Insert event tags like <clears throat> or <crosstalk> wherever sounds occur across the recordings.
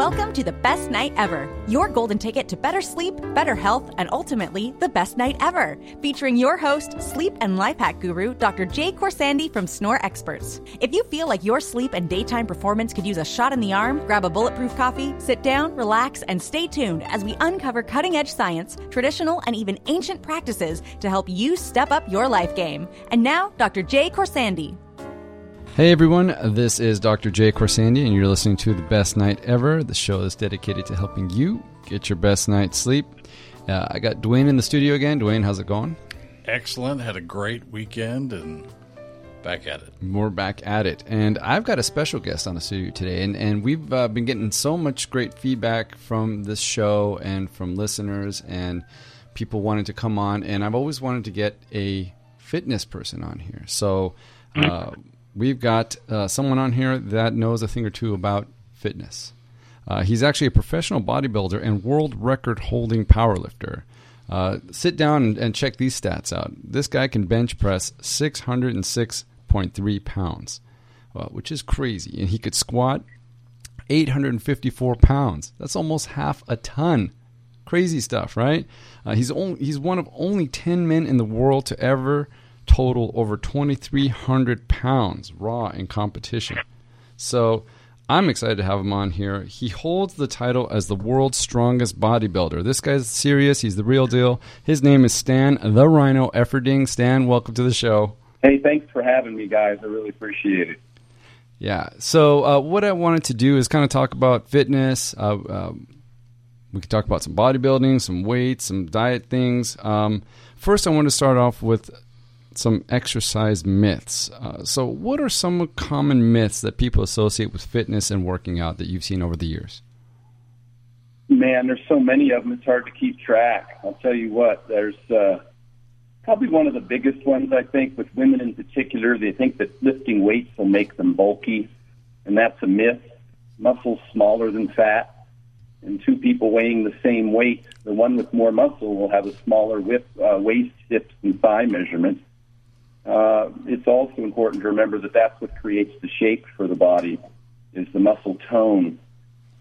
Welcome to the best night ever. Your golden ticket to better sleep, better health, and ultimately the best night ever. Featuring your host, sleep and life hack guru, Dr. Jay Khorsandi from Snore Experts. If you feel like your sleep and daytime performance could use a shot in the arm, grab a bulletproof coffee, sit down, relax, and stay tuned as we uncover cutting edge science, traditional, and even ancient practices to help you step up your life game. And now, Dr. Jay Khorsandi. Hey everyone, this is Dr. Jay Khorsandi, and you're listening to The Best Night Ever, the show that's dedicated to helping you get your best night's sleep. Uh, I got Dwayne in the studio again. Dwayne, how's it going? Excellent. Had a great weekend and back at it. We're back at it. And I've got a special guest on the studio today, and, and we've uh, been getting so much great feedback from this show and from listeners and people wanting to come on. And I've always wanted to get a fitness person on here. So, uh, we've got uh, someone on here that knows a thing or two about fitness. Uh, he's actually a professional bodybuilder and world record holding powerlifter. Uh, sit down and, and, check these stats out. This guy can bench press 606.3 pounds, which is crazy. And he could squat 854 pounds. That's almost half a ton. Crazy stuff, right? Uh, he's only he's one of only 10 men in the world to ever total over 2,300 pounds raw in competition. So I'm excited to have him on here. He holds the title as the world's strongest bodybuilder. This guy's serious. He's the real deal. His name is Stan the Rhino Efferding. Stan, welcome to the show. Hey, thanks for having me, guys. I really appreciate it. Yeah. So uh, what I wanted to do is kind of talk about fitness. Uh, uh, we could talk about some bodybuilding, some weights, some diet things. Um, first, I want to start off with some exercise myths. Uh, so, what are some common myths that people associate with fitness and working out that you've seen over the years? Man, there's so many of them, it's hard to keep track. I'll tell you what, there's uh, probably one of the biggest ones, I think, with women in particular. They think that lifting weights will make them bulky, and that's a myth. Muscle's smaller than fat. And two people weighing the same weight, the one with more muscle will have a smaller whip, uh, waist, hips, and thigh measurement uh, it's also important to remember that that's what creates the shape for the body is the muscle tone.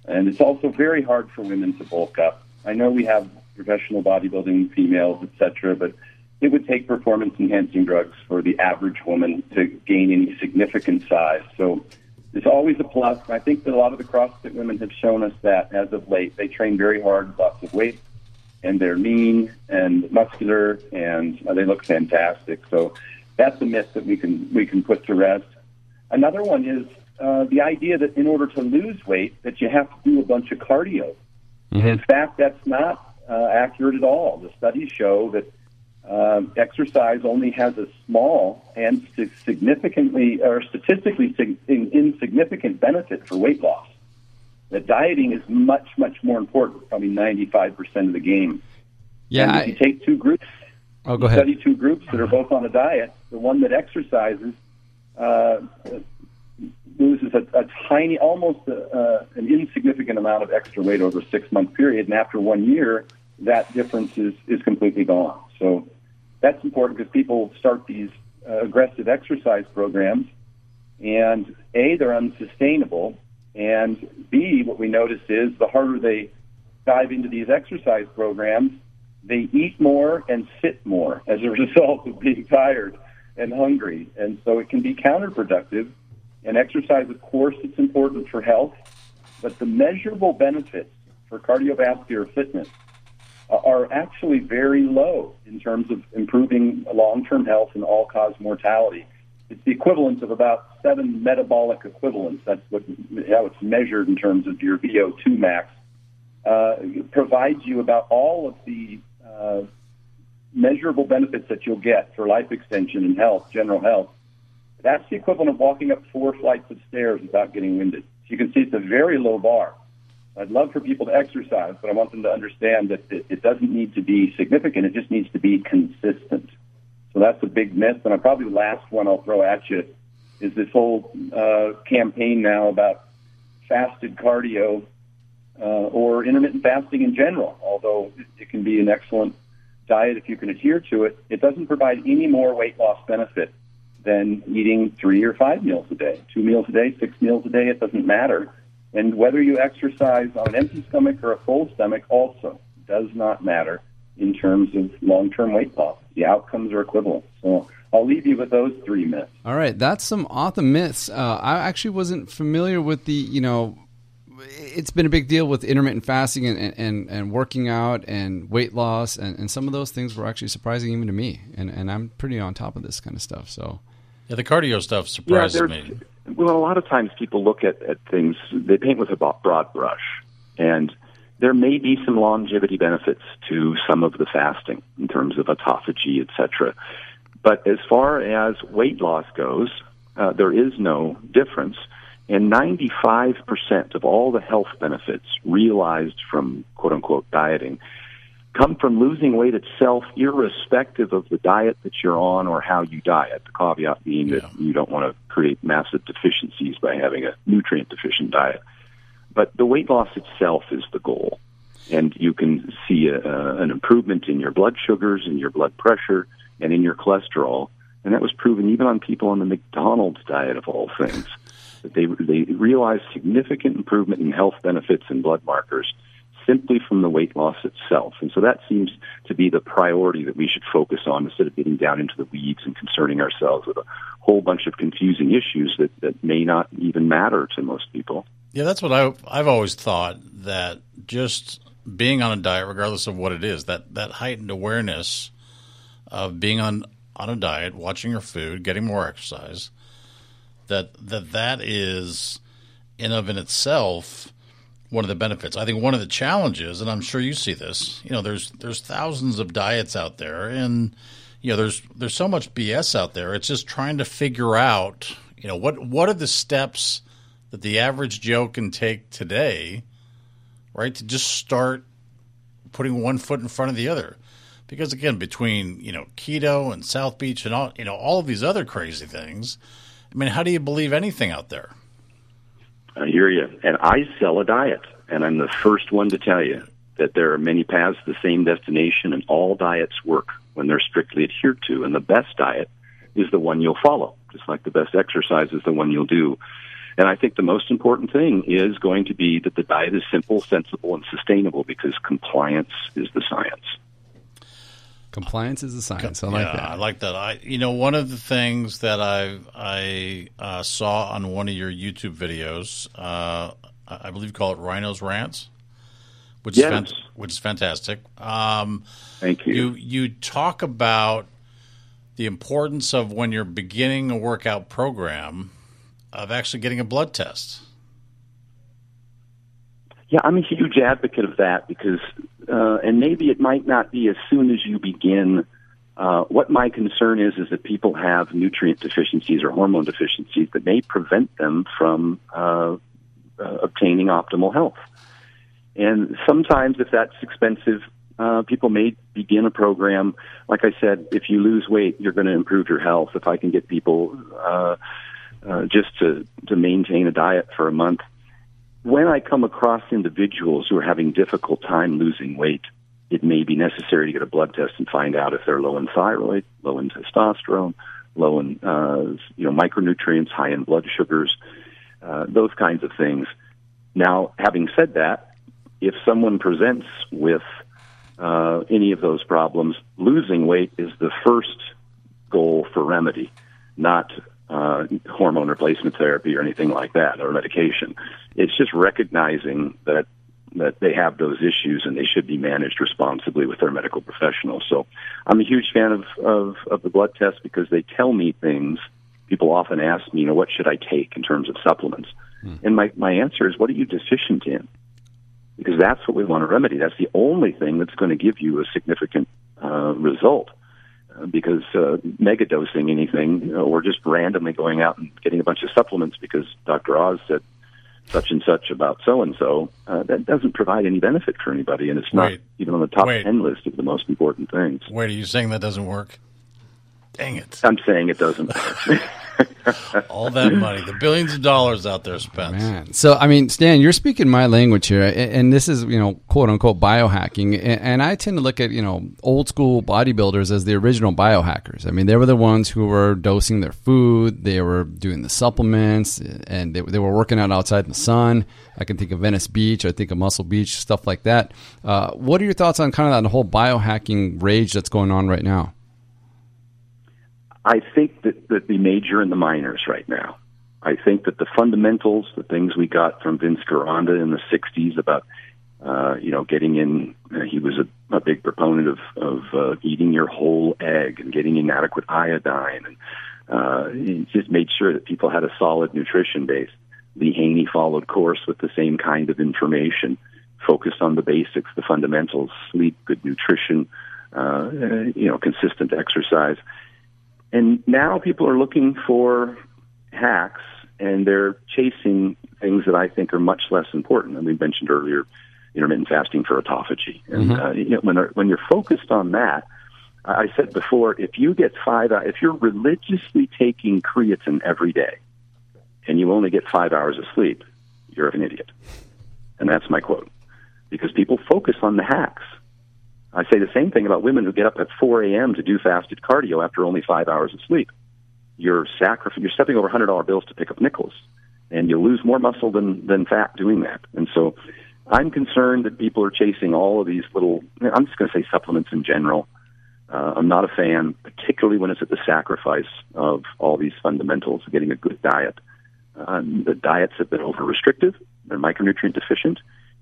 And it's also very hard for women to bulk up. I know we have professional bodybuilding females, etc., but it would take performance enhancing drugs for the average woman to gain any significant size. So it's always a plus. I think that a lot of the CrossFit women have shown us that as of late. They train very hard, lots of weight, and they're lean and muscular, and they look fantastic. So that's a myth that we can we can put to rest. Another one is uh, the idea that in order to lose weight, that you have to do a bunch of cardio. Mm-hmm. In fact, that's not uh, accurate at all. The studies show that um, exercise only has a small and significantly or statistically sig- insignificant benefit for weight loss. That dieting is much, much more important, probably 95% of the game. Yeah. And if you take two groups Oh, go ahead. Study two groups that are both on a diet. The one that exercises uh, loses a, a tiny, almost a, uh, an insignificant amount of extra weight over a six month period, and after one year, that difference is is completely gone. So that's important because people start these uh, aggressive exercise programs, and a they're unsustainable, and b what we notice is the harder they dive into these exercise programs, they eat more and sit more as a <laughs> result of being tired and hungry. And so it can be counterproductive. And exercise, of course, it's important for health, but the measurable benefits for cardiovascular fitness are actually very low in terms of improving long-term health and all-cause mortality. It's the equivalent of about seven metabolic equivalents. That's what how it's measured in terms of your VO2 max. Uh, provides you about all of the uh, measurable benefits that you'll get for life extension and health, general health, that's the equivalent of walking up four flights of stairs without getting winded. So you can see it's a very low bar. I'd love for people to exercise, but I want them to understand that it, it doesn't need to be significant. It just needs to be consistent. So that's a big myth. And I probably the last one I'll throw at you is this whole uh, campaign now about fasted cardio uh, or intermittent fasting in general, although it can be an excellent diet if you can adhere to it, it doesn't provide any more weight loss benefit than eating three or five meals a day. Two meals a day, six meals a day, it doesn't matter. And whether you exercise on an empty stomach or a full stomach also does not matter in terms of long term weight loss. The outcomes are equivalent. So I'll leave you with those three myths. All right, that's some awesome myths. Uh, I actually wasn't familiar with the, you know, it's been a big deal with intermittent fasting and, and, and working out and weight loss, and, and some of those things were actually surprising even to me. And, and I'm pretty on top of this kind of stuff. So, yeah, the cardio stuff surprises yeah, me. Well, a lot of times people look at, at things, they paint with a broad brush. And there may be some longevity benefits to some of the fasting in terms of autophagy, etc. But as far as weight loss goes, uh, there is no difference. And 95% of all the health benefits realized from quote unquote dieting come from losing weight itself, irrespective of the diet that you're on or how you diet. The caveat being yeah. that you don't want to create massive deficiencies by having a nutrient deficient diet. But the weight loss itself is the goal. And you can see a, an improvement in your blood sugars and your blood pressure and in your cholesterol. And that was proven even on people on the McDonald's diet of all things. <laughs> That they they realized significant improvement in health benefits and blood markers simply from the weight loss itself. And so that seems to be the priority that we should focus on instead of getting down into the weeds and concerning ourselves with a whole bunch of confusing issues that, that may not even matter to most people. Yeah, that's what I, I've always thought that just being on a diet, regardless of what it is, that, that heightened awareness of being on, on a diet, watching your food, getting more exercise, that that, that is in of in itself one of the benefits. I think one of the challenges, and I'm sure you see this, you know, there's there's thousands of diets out there, and you know, there's there's so much BS out there. It's just trying to figure out, you know, what what are the steps that the average Joe can take today, right, to just start putting one foot in front of the other. Because again, between you know keto and South Beach and all you know all of these other crazy things, I mean, how do you believe anything out there? I hear you. And I sell a diet, and I'm the first one to tell you that there are many paths to the same destination, and all diets work when they're strictly adhered to. And the best diet is the one you'll follow, just like the best exercise is the one you'll do. And I think the most important thing is going to be that the diet is simple, sensible, and sustainable because compliance is the science. Compliance is a science. I like yeah, that. I like that. I, you know, one of the things that I I uh, saw on one of your YouTube videos, uh, I believe you call it Rhinos Rants, which yes. is fant- which is fantastic. Um, Thank you. You you talk about the importance of when you're beginning a workout program of actually getting a blood test. Yeah, I'm a huge advocate of that because uh, and maybe it might not be as soon as you begin. Uh, what my concern is is that people have nutrient deficiencies or hormone deficiencies that may prevent them from uh, uh, obtaining optimal health. And sometimes, if that's expensive, uh, people may begin a program. Like I said, if you lose weight, you're going to improve your health. If I can get people uh, uh, just to to maintain a diet for a month, when I come across individuals who are having difficult time losing weight, it may be necessary to get a blood test and find out if they're low in thyroid, low in testosterone, low in uh, you know micronutrients, high in blood sugars, uh, those kinds of things. Now, having said that, if someone presents with uh, any of those problems, losing weight is the first goal for remedy, not uh, hormone replacement therapy or anything like that or medication. It's just recognizing that that they have those issues and they should be managed responsibly with their medical professionals. So I'm a huge fan of, of, of the blood test because they tell me things. People often ask me, you know, what should I take in terms of supplements? Hmm. And my, my answer is, what are you deficient in? Because that's what we want to remedy. That's the only thing that's going to give you a significant uh, result because uh, mega dosing anything or just randomly going out and getting a bunch of supplements because Dr. Oz said such and such about so and so, that doesn't provide any benefit for anybody, and it's not Wait. even on the top Wait. 10 list of the most important things. Wait, are you saying that doesn't work? Dang it! I'm saying it doesn't. <laughs> <laughs> all that money, the billions of dollars out there spent. Man. So, I mean, Stan, you're speaking my language here, and, this is, you know, quote unquote biohacking. And, and, I tend to look at, you know, old school bodybuilders as the original biohackers. I mean, they were the ones who were dosing their food, they were doing the supplements, and they, they were working out outside in the sun. I can think of Venice Beach, I think of Muscle Beach, stuff like that. Uh, what are your thoughts on kind of that whole biohacking rage that's going on right now? I think that, that the major and the minors right now. I think that the fundamentals, the things we got from Vince Gironda in the '60s about, uh, you know, getting in. Uh, he was a, a big proponent of of uh, eating your whole egg and getting in adequate iodine, and uh, he just made sure that people had a solid nutrition base. Lee Haney followed course with the same kind of information, focused on the basics, the fundamentals: sleep, good nutrition, uh, you know, consistent exercise. And now people are looking for hacks and they're chasing things that I think are much less important. And we mentioned earlier intermittent fasting for autophagy. And mm-hmm. uh, you know, when, when you're focused on that, I said before, if you get five, if you're religiously taking creatine every day and you only get five hours of sleep, you're an idiot. And that's my quote. Because people focus on the hacks. I say the same thing about women who get up at 4 a.m. to do fasted cardio after only five hours of sleep. You're sacrificing, you're stepping over $100 bills to pick up nickels, and you lose more muscle than, than fat doing that. And so I'm concerned that people are chasing all of these little, I'm just going to say supplements in general. Uh, I'm not a fan, particularly when it's at the sacrifice of all these fundamentals getting a good diet. Uh, the diets have been over restrictive, they're micronutrient deficient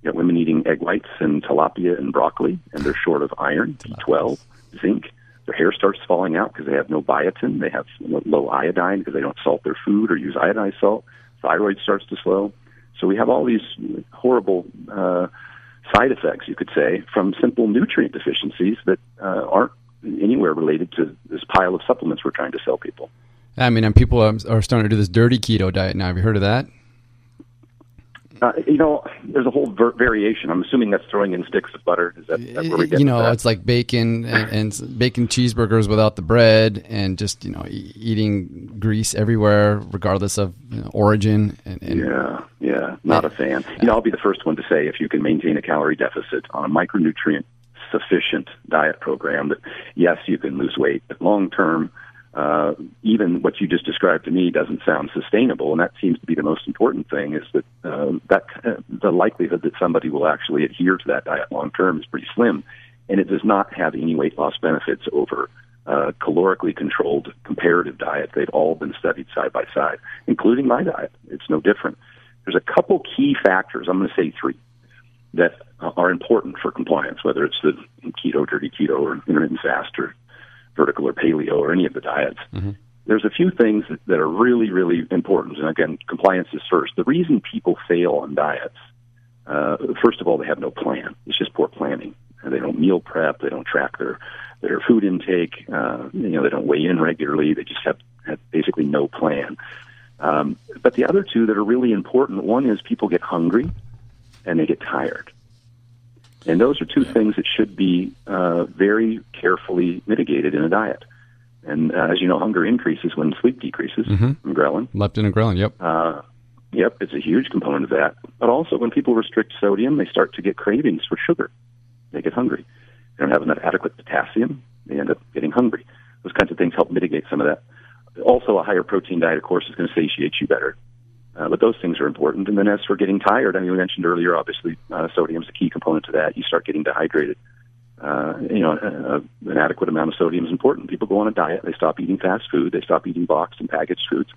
know, women eating egg whites and tilapia and broccoli, and they're short of iron, B12, zinc. Their hair starts falling out because they have no biotin. They have low iodine because they don't salt their food or use iodized salt. Thyroid starts to slow. So we have all these horrible uh, side effects, you could say, from simple nutrient deficiencies that uh, aren't anywhere related to this pile of supplements we're trying to sell people. I mean, and people are starting to do this dirty keto diet now. Have you heard of that? Uh, you know, there's a whole ver- variation. I'm assuming that's throwing in sticks of butter. Is that, that where we get You know, it's like bacon and, and, bacon cheeseburgers without the bread, and just you know e- eating grease everywhere, regardless of you know, origin. And, and, yeah, yeah, not a fan. You know, I'll be the first one to say if you can maintain a calorie deficit on a micronutrient sufficient diet program, that yes, you can lose weight, but long term uh, even what you just described to me doesn't sound sustainable, and that seems to be the most important thing. Is that uh, that uh, the likelihood that somebody will actually adhere to that diet long term is pretty slim, and it does not have any weight loss benefits over uh, calorically controlled comparative diet. They've all been studied side by side, including my diet. It's no different. There's a couple key factors. I'm going to say three that are important for compliance, whether it's the keto, dirty keto, or intermittent fast, or vertical or paleo or any of the diets. Mm-hmm. There's a few things that are really, really important. And again, compliance is first. The reason people fail on diets, uh, first of all, they have no plan. It's just poor planning. They don't meal prep. They don't track their their food intake. Uh, you know, they don't weigh in regularly. They just have, have basically no plan. Um, but the other two that are really important, one is people get hungry and they get tired. And those are two things that should be uh, very carefully mitigated in a diet. And uh, as you know, hunger increases when sleep decreases mm-hmm. ghrelin. Leptin and ghrelin, yep. Uh, yep, it's a huge component of that. But also, when people restrict sodium, they start to get cravings for sugar. They get hungry. They don't have enough adequate potassium. They end up getting hungry. Those kinds of things help mitigate some of that. Also, a higher protein diet, of course, is going to satiate you better. Uh, but those things are important. And then as for getting tired, I mean, we mentioned earlier, obviously, uh, sodium is a key component to that. You start getting dehydrated. Uh, you know, uh, an adequate amount of sodium is important. People go on a diet. They stop eating fast food. They stop eating boxed and packaged foods.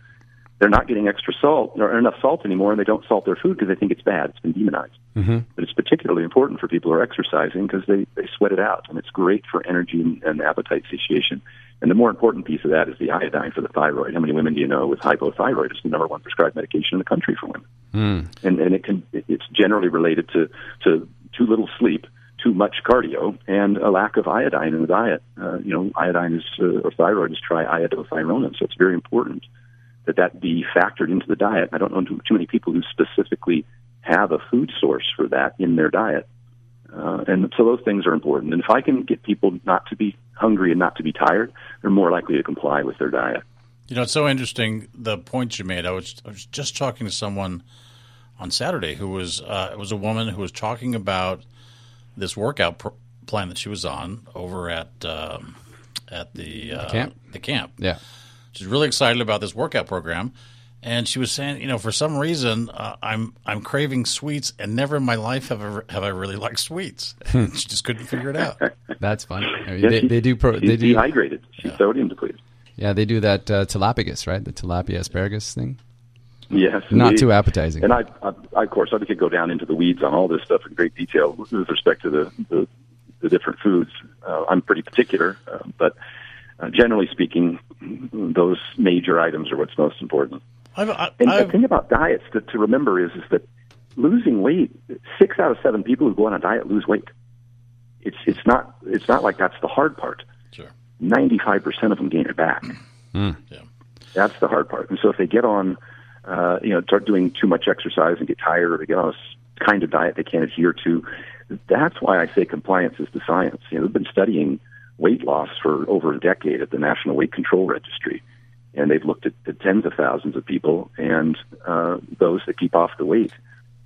They're not getting extra salt or enough salt anymore, and they don't salt their food because they think it's bad. It's been demonized. Mm-hmm. But it's particularly important for people who are exercising because they, they sweat it out, and it's great for energy and, and appetite satiation. And the more important piece of that is the iodine for the thyroid. How many women do you know with hypothyroid? It's the number one prescribed medication in the country for women. Mm. And, and it can, it's generally related to, to too little sleep, too much cardio, and a lack of iodine in the diet. Uh, you know, iodine is, uh, or thyroid is triiodothyronine, so it's very important that that be factored into the diet. I don't know too, too many people who specifically have a food source for that in their diet. Uh, and so those things are important. And if I can get people not to be hungry and not to be tired, they're more likely to comply with their diet. You know, it's so interesting the points you made. I was I was just talking to someone on Saturday who was uh, it was a woman who was talking about this workout pr- plan that she was on over at um, at the, uh, camp? The camp. Yeah. She's really excited about this workout program, and she was saying, you know, for some reason, uh, I'm I'm craving sweets, and never in my life have I, ever- have I really liked sweets. And she just couldn't figure it out. <laughs> That's funny. I mean, Yeah, they, she- they do. Pro, she's they do. dehydrated. She's sodium depleted. Yeah, they do that uh, tilapigus, right? The tilapia asparagus thing. Yes, Not indeed. too appetizing. And I, I, I, of course, I could go down into the weeds on all this stuff in great detail with respect to the the, the different foods. Uh, I'm pretty particular, uh, but uh, generally speaking, those major items are what's most important. I've, I, And I've, the thing about diets to, to remember is is that losing weight, six out of seven people who go on a diet lose weight. It's it's not it's not like that's the hard part. sure. Ninety five percent of them gain it back. Yeah. That's the hard part. And so if they get on, uh, you know, start doing too much exercise and get tired, or they get on a s- kind of diet they can't adhere to, that's why I say compliance is the science. You know, they've been studying weight loss for over a decade at the National Weight Control Registry, and they've looked at, at tens of thousands of people, and uh, those that keep off the weight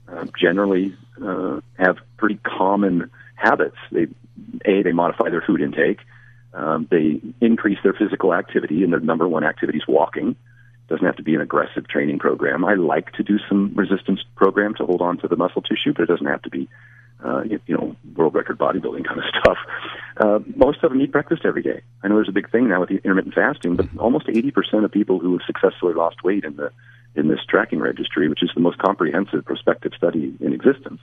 uh, generally uh, have pretty common habits. They a they modify their food intake. Um, they increase their physical activity, and their number one activity is walking. Doesn't have to be an aggressive training program. I like to do some resistance program to hold on to the muscle tissue, but it doesn't have to be, uh, you, you know, world record bodybuilding kind of <laughs> stuff. Uh, most of them eat breakfast every day. I know there's a big thing now with intermittent fasting, but almost 80% of people who have successfully lost weight in the in this tracking registry, which is the most comprehensive prospective study in existence,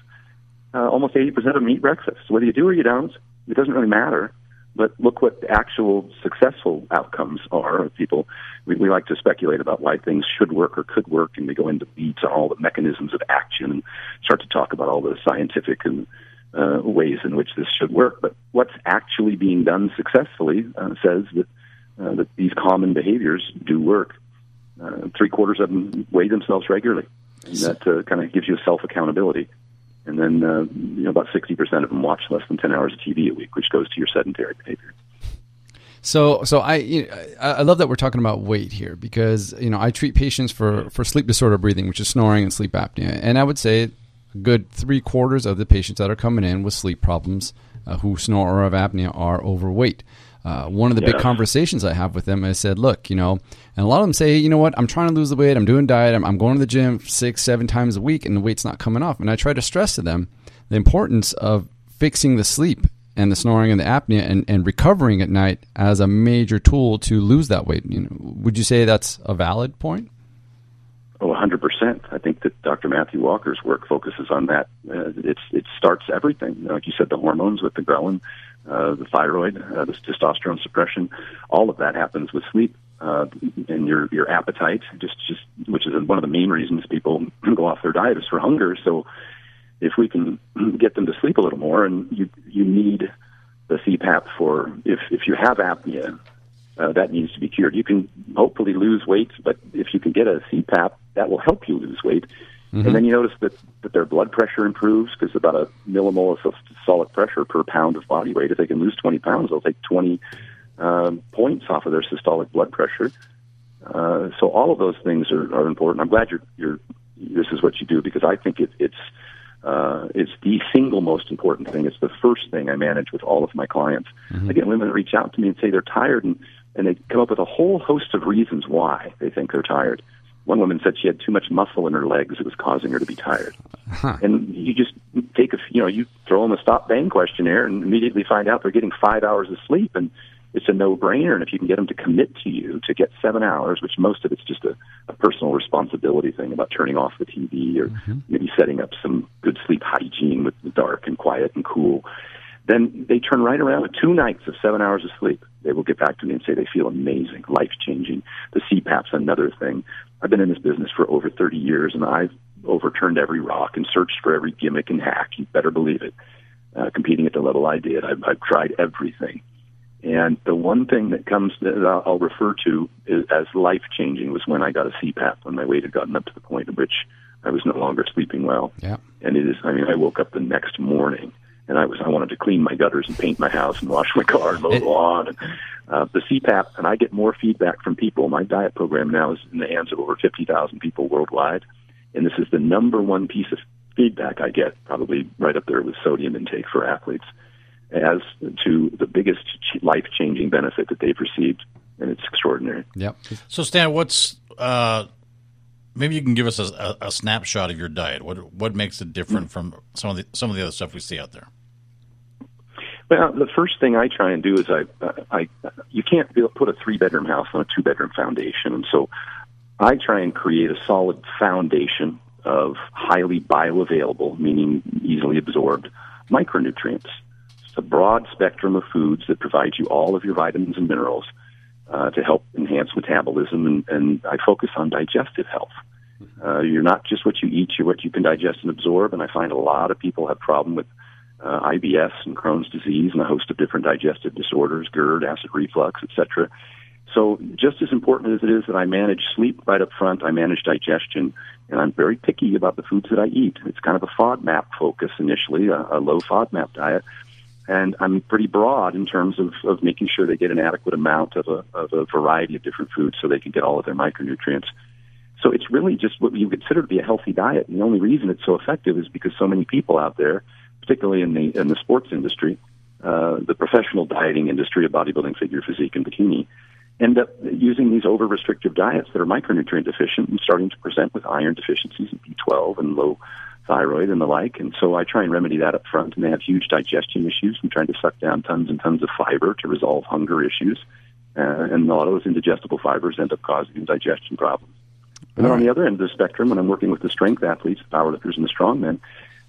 uh, almost 80% of them eat breakfast. Whether you do or you don't, it doesn't really matter. But look what the actual successful outcomes are of people. We, we like to speculate about why things should work or could work, and we go into weeds on all the mechanisms of action and start to talk about all the scientific and uh, ways in which this should work. But what's actually being done successfully uh, says that uh, that these common behaviors do work. Uh, three quarters of them weigh themselves regularly, and that uh, kind of gives you self accountability and then uh, you know about sixty percent of them watch less than ten hours of TV a week, which goes to your sedentary behavior. So, so I I love that we're talking about weight here because you know I treat patients for for sleep disorder breathing, which is snoring and sleep apnea, and I would say a good three quarters of the patients that are coming in with sleep problems uh, who snore or have apnea are overweight. Uh, one of the big conversations I have with them, I said, look, you know, and a lot of them say, you know what, I'm trying to lose the weight, I'm doing diet, I'm, I'm going to the gym six, seven times a week, and the weight's not coming off. And I try to stress to them the importance of fixing the sleep and the snoring and the apnea and, and recovering at night as a major tool to lose that weight. You know, would you say that's a valid point? Oh, 100%. I think that Dr. Matthew Walker's work focuses on that. Uh, it's it starts everything, like you said, the hormones with the ghrelin, uh, the thyroid, uh, the testosterone suppression. All of that happens with sleep. Uh, and your your appetite, just just which is one of the main reasons people <clears throat> go off their diet is for hunger. So, if we can <clears throat> get them to sleep a little more, and you you need the CPAP for if if you have apnea, uh, that needs to be cured. You can hopefully lose weight, but if you can get a CPAP, that will help you lose weight. And then you notice that, that their blood pressure improves because about a millimole of systolic pressure per pound of body weight. If they can lose 20 pounds, they'll take 20 um, points off of their systolic blood pressure. Uh, so all of those things are, are important. I'm glad you're, you're, this is what you do because I think it, it's, uh, it's the single most important thing. It's the first thing I manage with all of my clients. I get women that reach out to me and say they're tired and, and they come up with a whole host of reasons why they think they're tired. One woman said she had too much muscle in her legs; it was causing her to be tired. And you just take a, you know, you throw them a stop bang questionnaire and immediately find out they're getting five hours of sleep, and it's a no brainer. And if you can get them to commit to you to get seven hours, which most of it's just a, a personal responsibility thing about turning off the TV or mm-hmm. maybe setting up some good sleep hygiene with the dark and quiet and cool, then they turn right around with two nights of seven hours of sleep. They will get back to me and say they feel amazing, life changing. The CPAP's another thing. I've been in this business for over 30 years and I've overturned every rock and searched for every gimmick and hack. You better believe it. Uh, competing at the level I did, I've, I've tried everything. And the one thing that comes that I'll refer to is, as life changing was when I got a CPAP when my weight had gotten up to the point at which I was no longer sleeping well. Yeah. And it is, I mean, I woke up the next morning and I was I wanted to clean my gutters and paint my house and wash my car and mow the lawn. And, uh, the CPAP, and I get more feedback from people. My diet program now is in the hands of over 50,000 people worldwide, and this is the number one piece of feedback I get, probably right up there with sodium intake for athletes, as to the biggest life changing benefit that they've received, and it's extraordinary. Yep. So, Stan, what's uh, maybe you can give us a, a, snapshot of your diet. What what makes it different from some of the some of the other stuff we see out there? Well, the first thing I try and do is I, I, you can't put a three bedroom house on a two bedroom foundation, and so I try and create a solid foundation of highly bioavailable, meaning easily absorbed micronutrients. It's a broad spectrum of foods that provide you all of your vitamins and minerals uh, to help enhance metabolism, and, and I focus on digestive health. Uh, you're not just what you eat; you're what you can digest and absorb. And I find a lot of people have problem with uh, IBS and Crohn's disease and a host of different digestive disorders, GERD, acid reflux, etc. So just as important as it is that I manage sleep right up front, I manage digestion, and I'm very picky about the foods that I eat. It's kind of a FODMAP focus initially, a, a low FODMAP diet, and I'm pretty broad in terms of, of making sure they get an adequate amount of a, of a variety of different foods so they can get all of their micronutrients. So it's really just what you consider to be a healthy diet. And the only reason it's so effective is because so many people out there particularly in the in the sports industry, uh, the professional dieting industry of bodybuilding, figure physique, and bikini, end up using these over restrictive diets that are micronutrient deficient and starting to present with iron deficiencies and B12 and low thyroid and the like. And so I try and remedy that up front. And they have huge digestion issues. I'm trying to suck down tons and tons of fiber to resolve hunger issues. Uh, and a lot of those indigestible fibers end up causing digestion problems. And then on the other end of the spectrum, when I'm working with the strength athletes, the powerlifters, and the strongmen,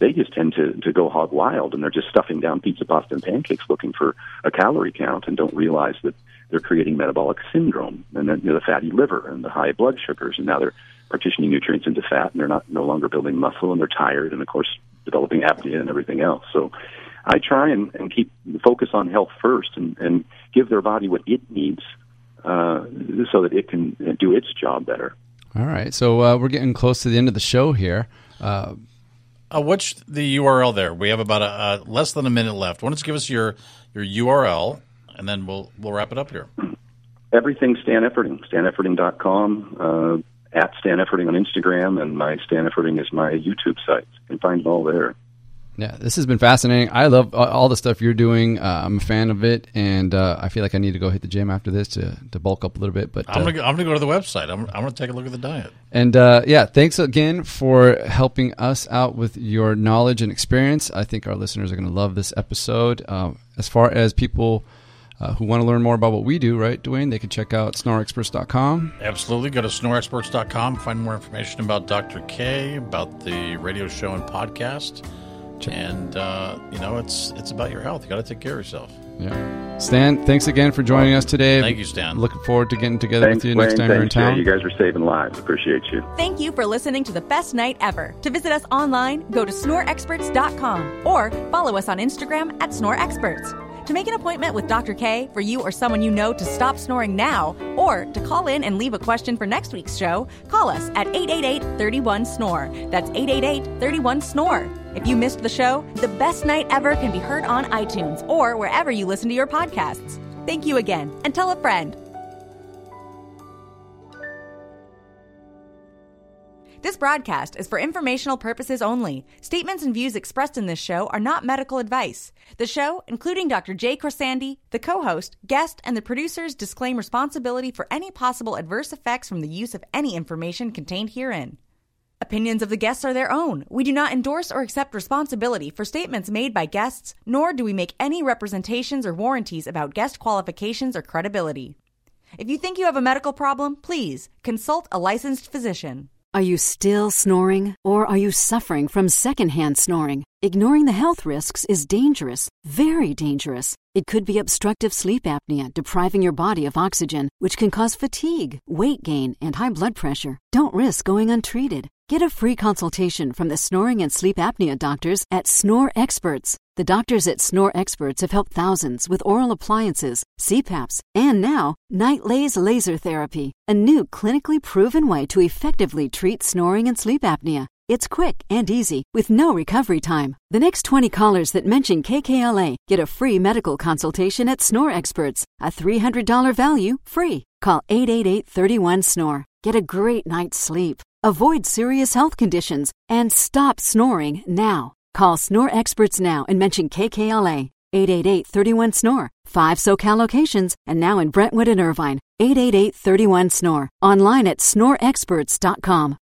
they just tend to, to go hog wild and they're just stuffing down pizza, pasta, and pancakes looking for a calorie count and don't realize that they're creating metabolic syndrome and then you know, the fatty liver and the high blood sugars and now they're partitioning nutrients into fat and they're not no longer building muscle and they're tired and of course developing apnea and everything else. So I try and, and keep focus on health first and, and give their body what it needs uh, so that it can do its job better. All right, so uh, we're getting close to the end of the show here. Uh, uh, what's the URL there? We have about a, uh, less than a minute left. Why don't you give us your your URL, and then we'll we'll wrap it up here. Everything Stan Efferding, stanefferding.com, uh, at Stan Efferding on Instagram, and my Stan Efferding is my YouTube site. You can find it all there. Yeah, this has been fascinating. I love all the stuff you're doing. Uh, I'm a fan of it, and uh, I feel like I need to go hit the gym after this to, to bulk up a little bit. But I'm gonna uh, I'm gonna go to the website. I'm I'm gonna take a look at the diet. And uh, yeah, thanks again for helping us out with your knowledge and experience. I think our listeners are gonna love this episode. Uh, as far as people. Uh, who want to learn more about what we do, right, Dwayne? They can check out snoreexperts.com. Absolutely. Go to snoreexperts.com, find more information about Dr. K, about the radio show and podcast and uh, you know it's it's about your health. You got to take care of yourself. Yeah, Stan, thanks again for joining us today. Thank you, Stan. Looking forward to getting together thanks, with you Wayne. next time thanks, you're in town. You guys are saving lives. Appreciate you. Thank you for listening to the best night ever. To visit us online, go to snoreexperts.com or follow us on Instagram at snoreexperts. To make an appointment with Dr. K for you or someone you know to stop snoring now, or to call in and leave a question for next week's show, call us at 888 31 SNORE. That's 888 31 SNORE. If you missed the show, The Best Night Ever can be heard on iTunes or wherever you listen to your podcasts. Thank you again, and tell a friend. This broadcast is for informational purposes only. Statements and views expressed in this show are not medical advice. The show, including Dr. Jay Khorsandi, the co host, guest, and the producers, disclaim responsibility for any possible adverse effects from the use of any information contained herein. Opinions of the guests are their own. We do not endorse or accept responsibility for statements made by guests, nor do we make any representations or warranties about guest qualifications or credibility. If you think you have a medical problem, please consult a licensed physician. Are you still snoring, or are you suffering from secondhand snoring? Ignoring the health risks is dangerous, very dangerous. It could be obstructive sleep apnea, depriving your body of oxygen, which can cause fatigue, weight gain, and high blood pressure. Don't risk going untreated. Get a free consultation from the snoring and sleep apnea doctors at Snore Experts. The doctors at Snore Experts have helped thousands with oral appliances, CPAPs, and now NightLase Laser Therapy, a new clinically proven way to effectively treat snoring and sleep apnea. It's quick and easy with no recovery time. The next 20 callers that mention KKLA get a free medical consultation at Snore Experts, a $300 value free. Call 888 31 Snore. Get a great night's sleep. Avoid serious health conditions and stop snoring now. Call Snore Experts now and mention KKLA. 888 31 Snore. Five SoCal locations and now in Brentwood and Irvine. 888 31 Snore. Online at snoreexperts.com.